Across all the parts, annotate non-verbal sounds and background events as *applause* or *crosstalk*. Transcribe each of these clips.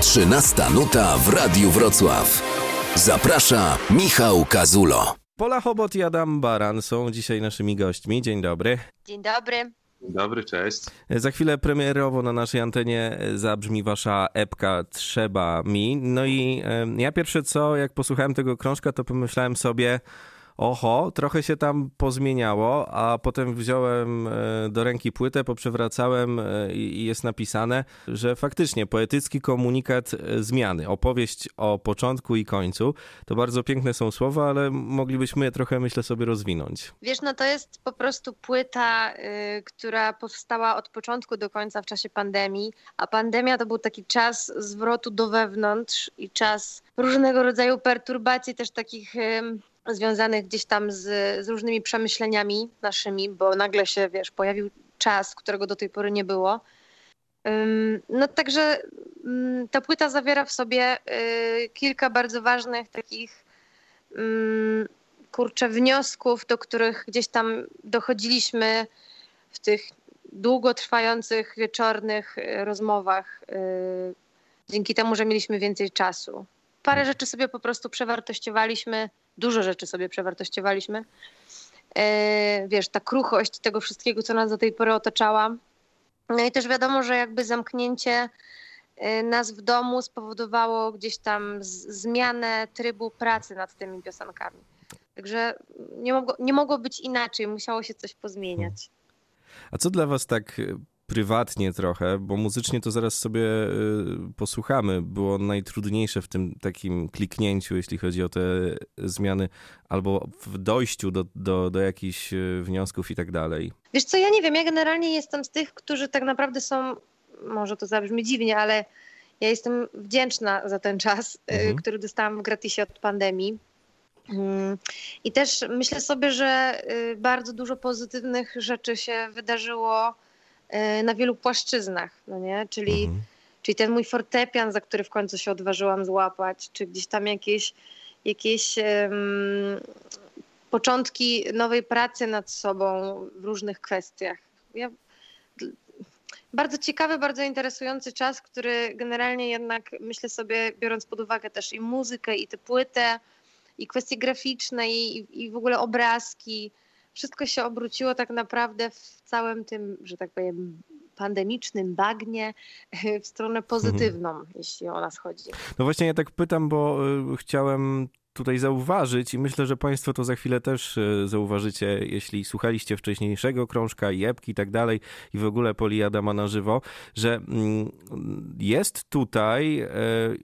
13 nuta w Radiu Wrocław. Zaprasza Michał Kazulo. Pola Chobot i Adam Baran są dzisiaj naszymi gośćmi. Dzień dobry. Dzień dobry. Dobry, cześć. Za chwilę premierowo na naszej antenie zabrzmi wasza epka Trzeba mi. No i ja pierwsze co, jak posłuchałem tego krążka, to pomyślałem sobie oho, trochę się tam pozmieniało, a potem wziąłem e, do ręki płytę, poprzewracałem e, i jest napisane, że faktycznie poetycki komunikat e, zmiany, opowieść o początku i końcu, to bardzo piękne są słowa, ale moglibyśmy je trochę, myślę, sobie rozwinąć. Wiesz, no to jest po prostu płyta, y, która powstała od początku do końca w czasie pandemii, a pandemia to był taki czas zwrotu do wewnątrz i czas różnego rodzaju perturbacji, też takich y, związanych gdzieś tam z, z różnymi przemyśleniami naszymi, bo nagle się, wiesz, pojawił czas, którego do tej pory nie było. No także ta płyta zawiera w sobie y, kilka bardzo ważnych takich kurczę wniosków, do których gdzieś tam dochodziliśmy w tych długotrwających wieczornych y, rozmowach y, dzięki temu, że mieliśmy więcej czasu. Parę rzeczy sobie po prostu przewartościowaliśmy dużo rzeczy sobie przewartościowaliśmy. E, wiesz, ta kruchość tego wszystkiego, co nas do tej pory otaczała. No i też wiadomo, że jakby zamknięcie e, nas w domu spowodowało gdzieś tam zmianę trybu pracy nad tymi piosenkami. Także nie mogło, nie mogło być inaczej, musiało się coś pozmieniać. A co dla was tak prywatnie trochę, bo muzycznie to zaraz sobie y, posłuchamy. Było najtrudniejsze w tym takim kliknięciu, jeśli chodzi o te zmiany, albo w dojściu do, do, do jakichś y, wniosków i tak dalej. Wiesz co, ja nie wiem, ja generalnie jestem z tych, którzy tak naprawdę są, może to zabrzmi dziwnie, ale ja jestem wdzięczna za ten czas, y, mhm. który dostałam w gratisie od pandemii. Mm, I też myślę sobie, że bardzo dużo pozytywnych rzeczy się wydarzyło na wielu płaszczyznach, no nie? Czyli, mhm. czyli ten mój fortepian, za który w końcu się odważyłam złapać, czy gdzieś tam jakieś, jakieś um, początki nowej pracy nad sobą w różnych kwestiach. Ja, bardzo ciekawy, bardzo interesujący czas, który generalnie jednak myślę sobie, biorąc pod uwagę też i muzykę, i tę płytę, i kwestie graficzne, i, i w ogóle obrazki, wszystko się obróciło tak naprawdę w całym tym, że tak powiem, pandemicznym bagnie w stronę pozytywną, mhm. jeśli o nas chodzi. No właśnie ja tak pytam, bo y, chciałem tutaj zauważyć i myślę, że Państwo to za chwilę też e, zauważycie, jeśli słuchaliście wcześniejszego krążka, jebki i tak dalej i w ogóle Poli Adama na żywo, że mm, jest tutaj e,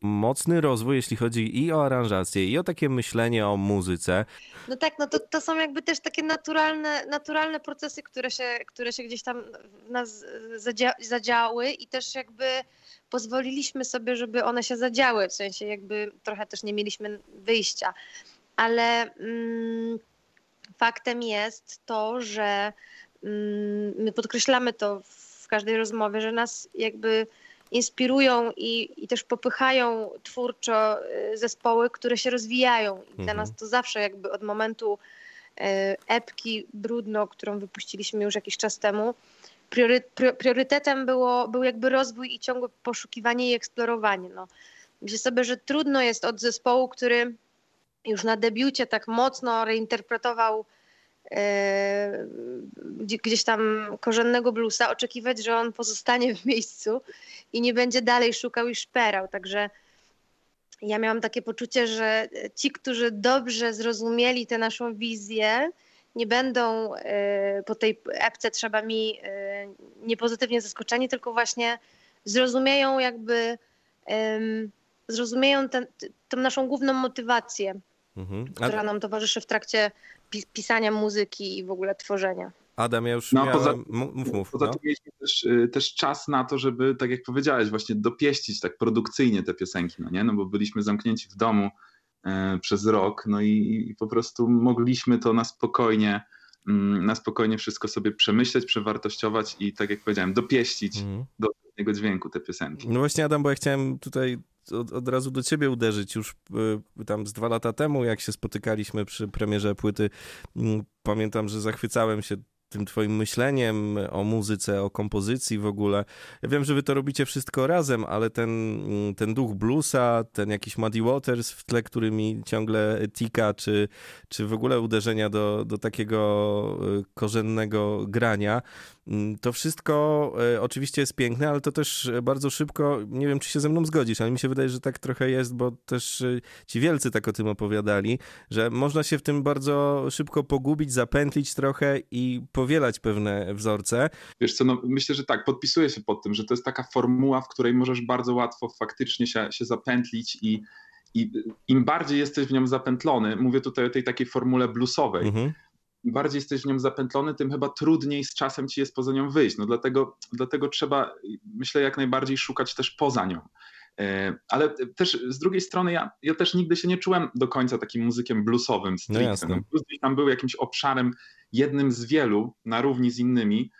mocny rozwój, jeśli chodzi i o aranżację, i o takie myślenie o muzyce. No tak, no to, to są jakby też takie naturalne, naturalne procesy, które się, które się gdzieś tam w nas zadzia zadziały i też jakby pozwoliliśmy sobie, żeby one się zadziały, w sensie jakby trochę też nie mieliśmy wyjścia. Ale mm, faktem jest to, że mm, my podkreślamy to w każdej rozmowie, że nas jakby inspirują i, i też popychają twórczo y, zespoły, które się rozwijają. I mhm. dla nas to zawsze jakby od momentu y, epki Brudno, którą wypuściliśmy już jakiś czas temu, priory, priorytetem było, był jakby rozwój i ciągłe poszukiwanie i eksplorowanie. No. Myślę sobie, że trudno jest od zespołu, który już na debiucie tak mocno reinterpretował e, gdzieś tam korzennego bluesa, oczekiwać, że on pozostanie w miejscu i nie będzie dalej szukał i szperał. Także ja miałam takie poczucie, że ci, którzy dobrze zrozumieli tę naszą wizję, nie będą e, po tej epce trzeba mi e, niepozytywnie zaskoczeni, tylko właśnie zrozumieją jakby, zrozumieją ten, tą naszą główną motywację, mhm. która nam towarzyszy w trakcie pisania muzyki i w ogóle tworzenia. Adam, ja już no, miałem... Poza, mów, mów. Poza no. tym mieliśmy też, y, też, czas na to, żeby, tak jak powiedziałeś, właśnie dopieścić tak produkcyjnie te piosenki, no nie? No bo byliśmy zamknięci w domu, przez rok, no i, i po prostu mogliśmy to na spokojnie mm, na spokojnie wszystko sobie przemyśleć, przewartościować i tak jak powiedziałem, dopieścić mm. do tego dźwięku te piosenki. No właśnie Adam, bo ja chciałem tutaj od, od, razu do ciebie uderzyć już y, tam z dwa lata temu, jak się spotykaliśmy przy premierze płyty. Y, pamiętam, że zachwycałem się tym twoim myśleniem o muzyce, o kompozycji w ogóle. Ja wiem, że wy to robicie wszystko razem, ale ten, ten duch bluesa, ten jakiś Muddy Waters w tle, który mi ciągle tika, czy, czy w ogóle uderzenia do, do takiego y, korzennego grania, mm, to wszystko y, oczywiście jest piękne, ale to też bardzo szybko, nie wiem, czy się ze mną zgodzisz, ale mi się wydaje, że tak trochę jest, bo też y, ci wielcy tak o tym opowiadali, że można się w tym bardzo szybko pogubić, zapętlić trochę i powielać pewne wzorce. Wiesz co, no myślę, że tak, podpisuję się pod tym, że to jest taka formuła, w której możesz bardzo łatwo faktycznie się, się zapętlić i, i im bardziej jesteś w nią zapętlony, mówię tutaj o tej takiej formule bluesowej, mhm. Im bardziej jesteś w nią zapętlony, tym chyba trudniej z czasem ci jest poza nią wyjść. No dlatego, dlatego trzeba, myślę, jak najbardziej szukać też poza nią. E, ale też z drugiej strony ja, ja też nigdy się nie czułem do końca takim muzykiem bluesowym stricte. No, blues tam był jakimś obszarem, jednym z wielu, na równi z innymi,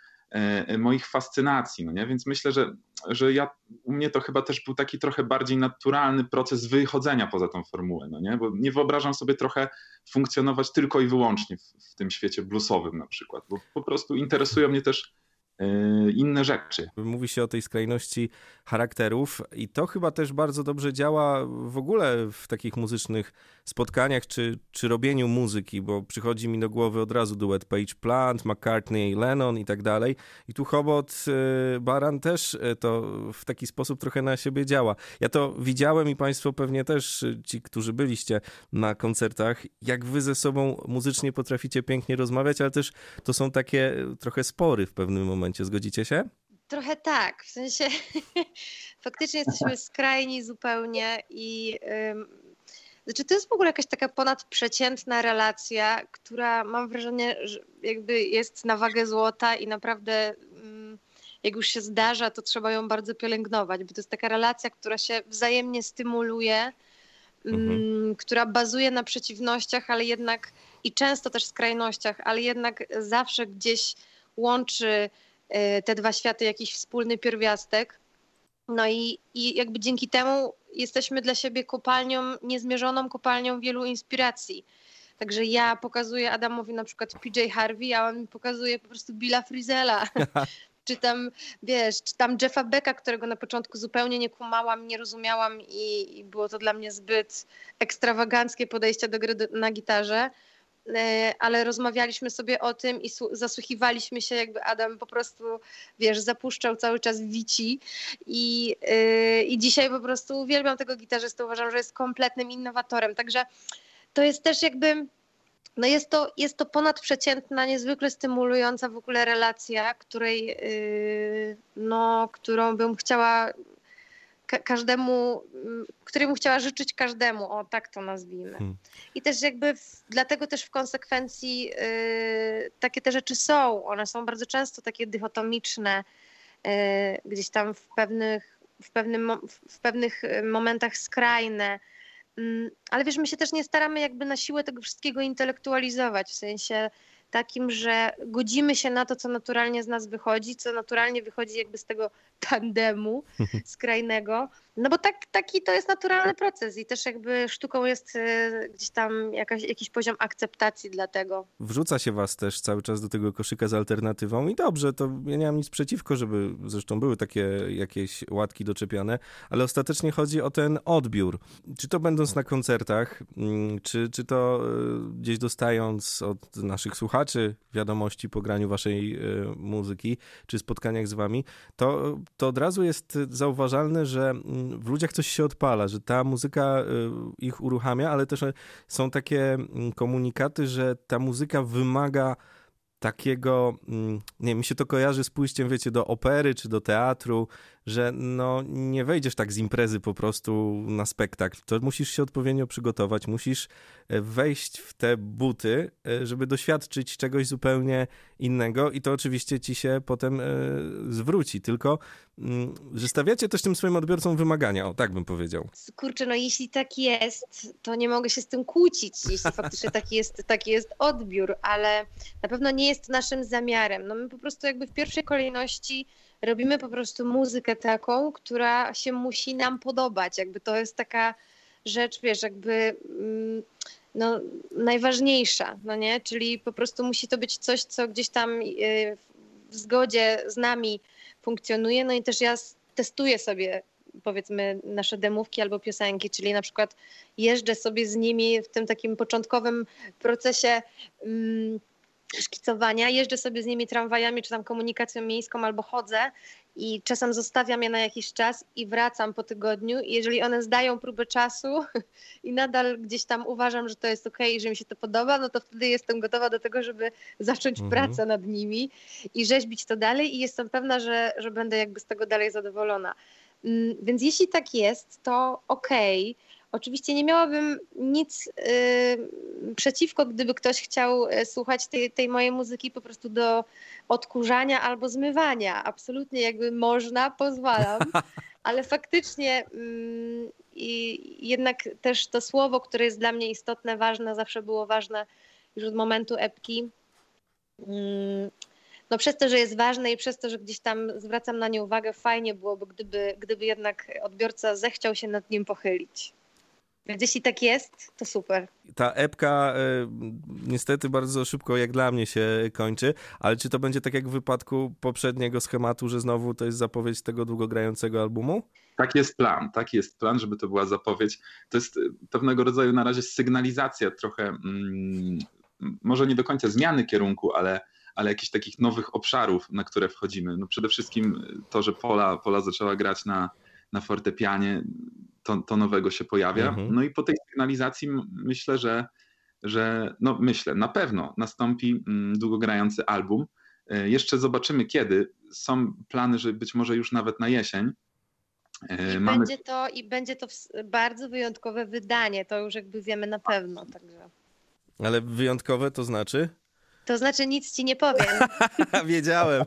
moich fascynacji. No nie? Więc myślę, że, że ja, u mnie to chyba też był taki trochę bardziej naturalny proces wychodzenia poza tą formułę. No nie? Bo nie wyobrażam sobie trochę funkcjonować tylko i wyłącznie w, w tym świecie bluesowym na przykład, bo po prostu interesują mnie też E, inne rzeczy. Mówi się o tej skrajności charakterów i to chyba też bardzo dobrze działa w ogóle w takich muzycznych spotkaniach czy, czy robieniu muzyki, bo przychodzi mi do głowy od razu duet Page Plant, McCartney, Lennon i tak dalej. I tu Chobot e, Baran też e, to w taki sposób trochę na siebie działa. Ja to widziałem i Państwo pewnie też, ci, którzy byliście na koncertach, jak Wy ze sobą muzycznie potraficie pięknie rozmawiać, ale też to są takie trochę spory w pewnym momencie momencie. Zgodzicie się? Trochę tak. W sensie *laughs* faktycznie jesteśmy skrajni zupełnie i znaczy to jest w ogóle jakaś taka ponadprzeciętna relacja, która mam wrażenie, że jakby jest na wagę złota i naprawdę jak już się zdarza, to trzeba ją bardzo pielęgnować, bo to jest taka relacja, która się wzajemnie stymuluje, mhm. która bazuje na przeciwnościach, ale jednak i często też skrajnościach, ale jednak zawsze gdzieś łączy te dwa światy jakiś wspólny pierwiastek. No i, i jakby dzięki temu jesteśmy dla siebie kopalnią, niezmierzoną kopalnią wielu inspiracji. Także ja pokazuję Adamowi na przykład PJ Harvey, a on mi pokazuje po prostu Billa Frizela. *laughs* czy tam, wiesz, czy tam Jeffa Becka, którego na początku zupełnie nie kumałam, nie rozumiałam i, i było to dla mnie zbyt ekstrawaganckie podejście do gry na gitarze. E, ale rozmawialiśmy sobie o tym i zasłuchiwaliśmy się, jakby Adam po prostu, wiesz, zapuszczał cały czas wici. I, yy, i dzisiaj po prostu uwielbiam tego gitarzystę, uważam, że jest kompletnym innowatorem, także to jest też jakby no jest to, jest to ponadprzeciętna, niezwykle stymulująca w ogóle relacja, której, yy, no, którą bym chciała ka każdemu, mm, któremu chciała życzyć każdemu, o tak to nazwijmy. Hmm. I też jakby w, dlatego też w konsekwencji yy, takie te rzeczy są. One są bardzo często takie dychotomiczne, yy, gdzieś tam w pewnych, w, pewnym, w pewnych y, momentach skrajne. Yy, ale wiesz, my się też nie staramy jakby na siłę tego wszystkiego intelektualizować, w sensie takim, że godzimy się na to, co naturalnie z nas wychodzi, co naturalnie wychodzi jakby z tego tandemu *laughs* skrajnego. No bo tak, taki to jest naturalny proces i też jakby sztuką jest e, gdzieś tam jakaś, jakiś poziom akceptacji dla tego. Wrzuca się was też cały czas do tego koszyka z alternatywą i dobrze, to ja nie mam nic przeciwko, żeby zresztą były takie jakieś łatki doczepiane, ale ostatecznie chodzi o ten odbiór. Czy to będąc na koncertach, mm, czy, czy to e, gdzieś dostając od naszych słuchaczy wiadomości po graniu waszej e, muzyki, czy spotkaniach z wami, to, to od razu jest zauważalne, że mm, w ludziach coś się odpala, że ta muzyka y, ich uruchamia, ale też są takie mm, komunikaty, że ta muzyka wymaga takiego, mm, nie mi się to kojarzy z pójściem, wiecie, do opery czy do teatru, że no nie wejdziesz tak z imprezy po prostu na spektakl. To musisz się odpowiednio przygotować, musisz e, wejść w te buty, e, żeby doświadczyć czegoś zupełnie innego i to oczywiście ci się potem e, zwróci. Tylko, mm, że stawiacie też tym swoim odbiorcom wymagania, o tak bym powiedział. Kurczę, no jeśli tak jest, to nie mogę się z tym kłócić, jeśli faktycznie taki jest, taki jest odbiór, ale na pewno nie jest naszym zamiarem. No my po prostu jakby w pierwszej kolejności robimy po prostu muzykę taką, która się musi nam podobać. Jakby to jest taka rzecz, wiesz, jakby mm, no, najważniejsza, no nie? Czyli po prostu musi to być coś, co gdzieś tam y, w zgodzie z nami funkcjonuje. No i też ja testuję sobie powiedzmy nasze demówki albo piosenki, czyli na przykład jeżdżę sobie z nimi w tym takim początkowym procesie mm, szkicowania, jeżdżę sobie z nimi tramwajami czy tam komunikacją miejską albo chodzę i czasem zostawiam je na jakiś czas i wracam po tygodniu i jeżeli one zdają próbę czasu *laughs* i nadal gdzieś tam uważam, że to jest ok i że mi się to podoba, no to wtedy jestem gotowa do tego, żeby zacząć mhm. pracę nad nimi i rzeźbić to dalej i jestem pewna, że, że będę jakby z tego dalej zadowolona. Mm, więc jeśli tak jest, to okej. Okay. Oczywiście nie miałabym nic y, przeciwko, gdyby ktoś chciał y, słuchać tej, tej mojej muzyki po prostu do odkurzania albo zmywania. Absolutnie jakby można, pozwalam. *laughs* Ale faktycznie y, i jednak też to słowo, które jest dla mnie istotne, ważne, zawsze było ważne już od momentu epki. Mm, no przez to, że jest ważne i przez to, że gdzieś tam zwracam na nie uwagę, fajnie byłoby, gdyby, gdyby jednak odbiorca zechciał się nad nim pochylić. Więc jeśli tak jest, to super. Ta epka y, niestety bardzo szybko, jak dla mnie, się kończy, ale czy to będzie tak jak w wypadku poprzedniego schematu, że znowu to jest zapowiedź tego długogrającego albumu? Tak jest plan, tak jest plan, żeby to była zapowiedź. To jest pewnego rodzaju na razie sygnalizacja trochę, mm, może nie do końca zmiany kierunku, ale ale jakichś takich nowych obszarów, na które wchodzimy. No przede wszystkim to, że Pola, Pola zaczęła grać na, na fortepianie, to, to nowego się pojawia. Mhm. No i po tej sygnalizacji myślę, że, że no myślę, na pewno nastąpi mm, długogrający album. E, jeszcze zobaczymy kiedy. Są plany, że być może już nawet na jesień. E, I, Mamy... będzie, to, I będzie to bardzo wyjątkowe wydanie, to już jakby wiemy na pewno. Także. Ale wyjątkowe to znaczy? To znaczy nic ci nie powiem. *laughs* Wiedziałem,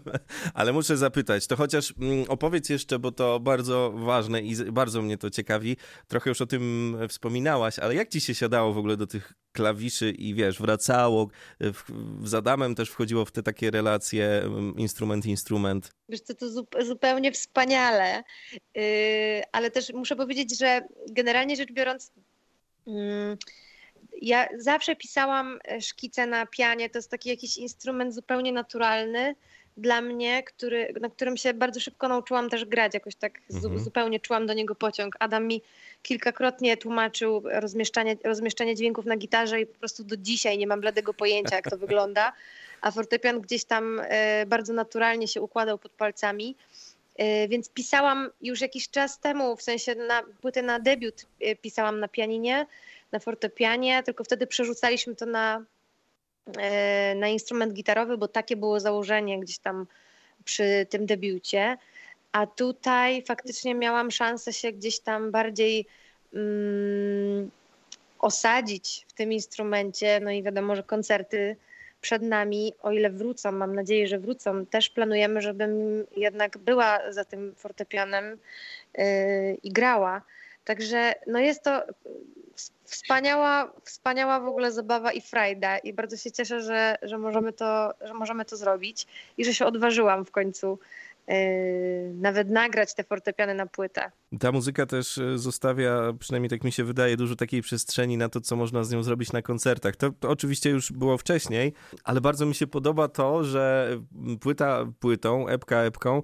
ale muszę zapytać. To chociaż mm, opowiedz jeszcze, bo to bardzo ważne i bardzo mnie to ciekawi. Trochę już o tym wspominałaś, ale jak ci się siadało w ogóle do tych klawiszy i wiesz, wracało, w, z Adamem też wchodziło w te takie relacje instrument-instrument. Wiesz co, to zupełnie wspaniale, yy, ale też muszę powiedzieć, że generalnie rzecz biorąc... Yy, ja zawsze pisałam e, szkice na pianie. To jest taki jakiś instrument zupełnie naturalny dla mnie, który, na którym się bardzo szybko nauczyłam też grać. Jakoś tak mhm. zupełnie czułam do niego pociąg. Adam mi kilkakrotnie tłumaczył rozmieszczanie, rozmieszczanie dźwięków na gitarze i po prostu do dzisiaj nie mam bladego pojęcia, jak to *laughs* wygląda. A fortepian gdzieś tam e, bardzo naturalnie się układał pod palcami. E, więc pisałam już jakiś czas temu, w sensie na płytę na debiut pisałam na pianinie na fortepianie, tylko wtedy przerzucaliśmy to na, e, na instrument gitarowy, bo takie było założenie gdzieś tam przy tym debiucie. A tutaj faktycznie miałam szansę się gdzieś tam bardziej mm, osadzić w tym instrumencie. No i wiadomo, że koncerty przed nami, o ile wrócą, mam nadzieję, że wrócą, też planujemy, żebym jednak była za tym fortepianem yy, i grała. Także no jest to wspaniała, wspaniała w ogóle zabawa i frajda i bardzo się cieszę, że, że, możemy, to, że możemy to zrobić i że się odważyłam w końcu yy, nawet nagrać te fortepiany na płytę. Ta muzyka też e, zostawia, przynajmniej tak mi się wydaje, dużo takiej przestrzeni na to, co można z nią zrobić na koncertach. To, to oczywiście już było wcześniej, ale bardzo mi się podoba to, że płyta płytą, epka epką,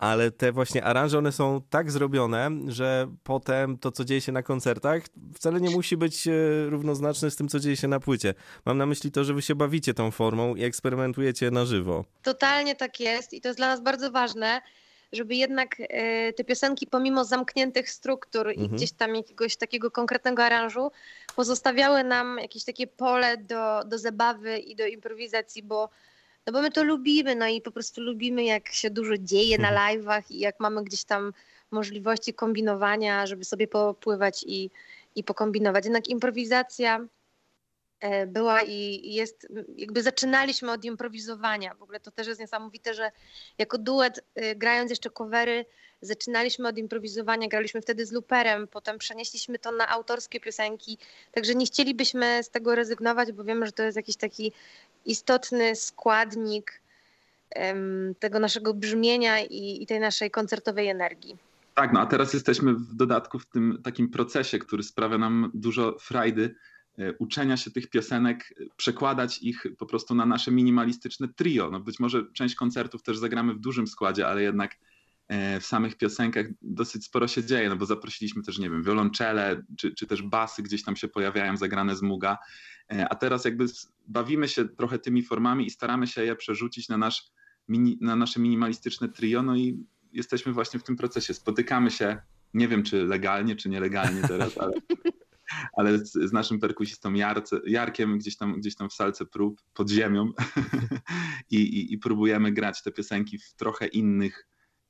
ale te właśnie aranże, one są tak zrobione, że potem to, co dzieje się na koncertach, wcale nie musi być e, równoznaczne z tym, co dzieje się na płycie. Mam na myśli to, że wy się bawicie tą formą i eksperymentujecie na żywo. Totalnie tak jest i to jest dla nas bardzo ważne, żeby jednak e, te piosenki, pomimo zamkniętych struktur mhm. i gdzieś tam jakiegoś takiego konkretnego aranżu, pozostawiały nam jakieś takie pole do, do zabawy i do improwizacji, bo no bo my to lubimy, no i po prostu lubimy, jak się dużo dzieje na mhm. live'ach i jak mamy gdzieś tam możliwości kombinowania, żeby sobie popływać i, i pokombinować. Jednak improwizacja e, była i jest, jakby zaczynaliśmy od improwizowania. W ogóle to też jest niesamowite, że jako duet, e, grając jeszcze covery, zaczynaliśmy od improwizowania, graliśmy wtedy z luperem, potem przenieśliśmy to na autorskie piosenki, także nie chcielibyśmy z tego rezygnować, bo wiemy, że to jest jakiś taki istotny składnik tego naszego brzmienia i, i tej naszej koncertowej energii. Tak, no a teraz jesteśmy w dodatku w tym takim procesie, który sprawia nam dużo frajdy, uczenia się tych piosenek, przekładać ich po prostu na nasze minimalistyczne trio. No być może część koncertów też zagramy w dużym składzie, ale jednak w samych piosenkach dosyć sporo się dzieje, no bo zaprosiliśmy też, nie wiem, wiolonczele, czy, czy też basy gdzieś tam się pojawiają zagrane z Muga, a teraz jakby bawimy się trochę tymi formami i staramy się je przerzucić na, nasz, na nasze minimalistyczne trio, no i jesteśmy właśnie w tym procesie. Spotykamy się, nie wiem czy legalnie, czy nielegalnie teraz, ale, *laughs* ale z, z, naszym perkusistą Jarce, Jarkiem gdzieś tam, gdzieś tam w salce prób pod ziemią *laughs* I, i, i próbujemy grać te piosenki w trochę innych,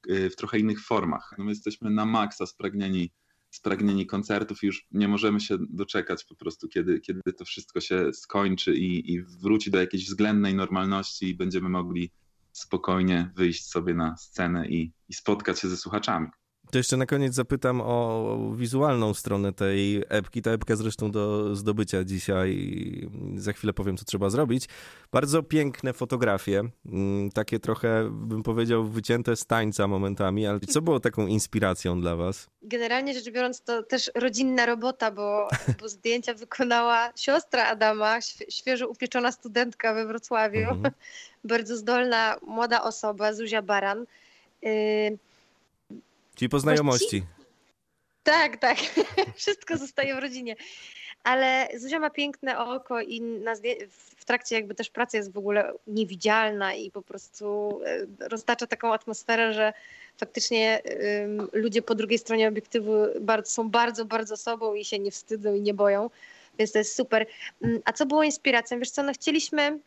w trochę innych formach. No my jesteśmy na maksa spragnieni spragnieni koncertów i już nie możemy się doczekać po prostu, kiedy, kiedy to wszystko się skończy i, i wróci do jakiejś względnej normalności i będziemy mogli spokojnie wyjść sobie na scenę i, i spotkać się ze słuchaczami. To jeszcze na koniec zapytam o wizualną stronę tej epki. Ta epka zresztą do zdobycia dzisiaj. Za chwilę powiem, co trzeba zrobić. Bardzo piękne fotografie. Mm, takie trochę, bym powiedział, wycięte z tańca momentami. Ale co było taką inspiracją dla was? Generalnie rzecz biorąc, to też rodzinna robota, bo, bo zdjęcia wykonała siostra Adama, świeżo upieczona studentka we Wrocławiu. Mhm. *laughs* Bardzo zdolna, młoda osoba, Zuzia Baran. Y Czyli po znajomości. Tak, tak. *laughs* Wszystko zostaje w rodzinie. Ale Zuzia ma piękne oko i na w trakcie jakby też pracy jest w ogóle niewidzialna i po prostu e, roztacza taką atmosferę, że faktycznie ludzie po drugiej stronie obiektywu bardzo, są bardzo, bardzo sobą i się nie wstydzą i nie boją, więc to jest super. Mm, a co było inspiracją? Wiesz co, no chcieliśmy,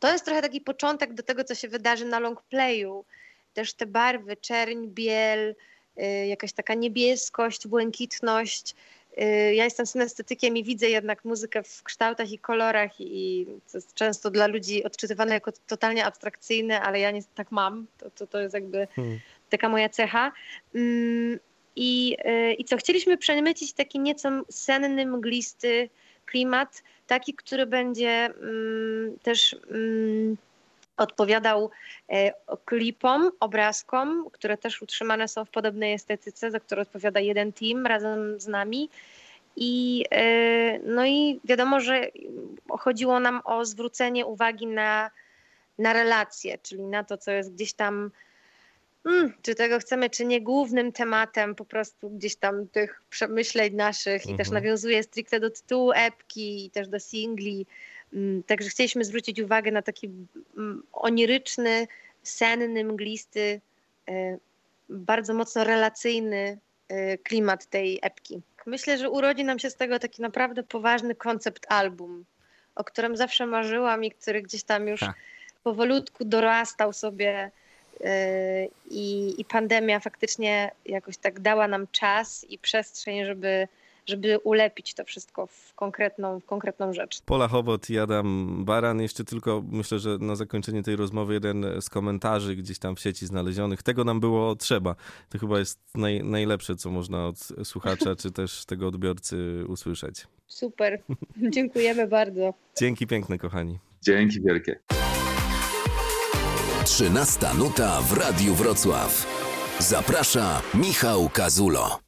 to jest trochę taki początek do tego, co się wydarzy na long playu, też te barwy, czerń, biel, y, jakaś taka niebieskość, błękitność. Y, ja jestem synestetykiem i widzę jednak muzykę w kształtach i kolorach i to jest często dla ludzi odczytywane jako totalnie abstrakcyjne, ale ja nie tak mam. To, to, to jest jakby hmm. taka moja cecha. Mm, I, y, I co, chcieliśmy przemycić taki nieco senny, mglisty klimat, taki, który będzie mm, też mm, odpowiadał e, klipom, obrazkom, które też utrzymane są w podobnej estetyce, za które odpowiada jeden team razem z nami. I, e, no i wiadomo, że chodziło nam o zwrócenie uwagi na, na relacje, czyli na to, co jest gdzieś tam, hmm, czy tego chcemy, czy nie, głównym tematem po prostu gdzieś tam tych przemyśleń naszych mhm. i też mhm. nawiązuje stricte do tytułu epki i też do singli. Mm, także chcieliśmy zwrócić uwagę na taki mm, oniryczny, senny, mglisty, e, bardzo mocno relacyjny e, klimat tej epki. Myślę, że urodzi nam się z tego taki naprawdę poważny koncept album, o którym zawsze marzyłam i który gdzieś tam już tak. powolutku dorastał sobie e, i, i pandemia faktycznie jakoś tak dała nam czas i przestrzeń, żeby żeby ulepić to wszystko w konkretną, w konkretną rzecz. Pola Chobot i Adam Baran. Jeszcze tylko myślę, że na zakończenie tej rozmowy jeden z komentarzy gdzieś tam w sieci znalezionych. Tego nam było trzeba. To chyba jest naj, najlepsze, co można od słuchacza czy też tego odbiorcy usłyszeć. Super. *laughs* Dziękujemy bardzo. Dzięki piękne, kochani. Dzięki wielkie. 13 nuta w Radiu Wrocław. Zaprasza Michał Kazulo.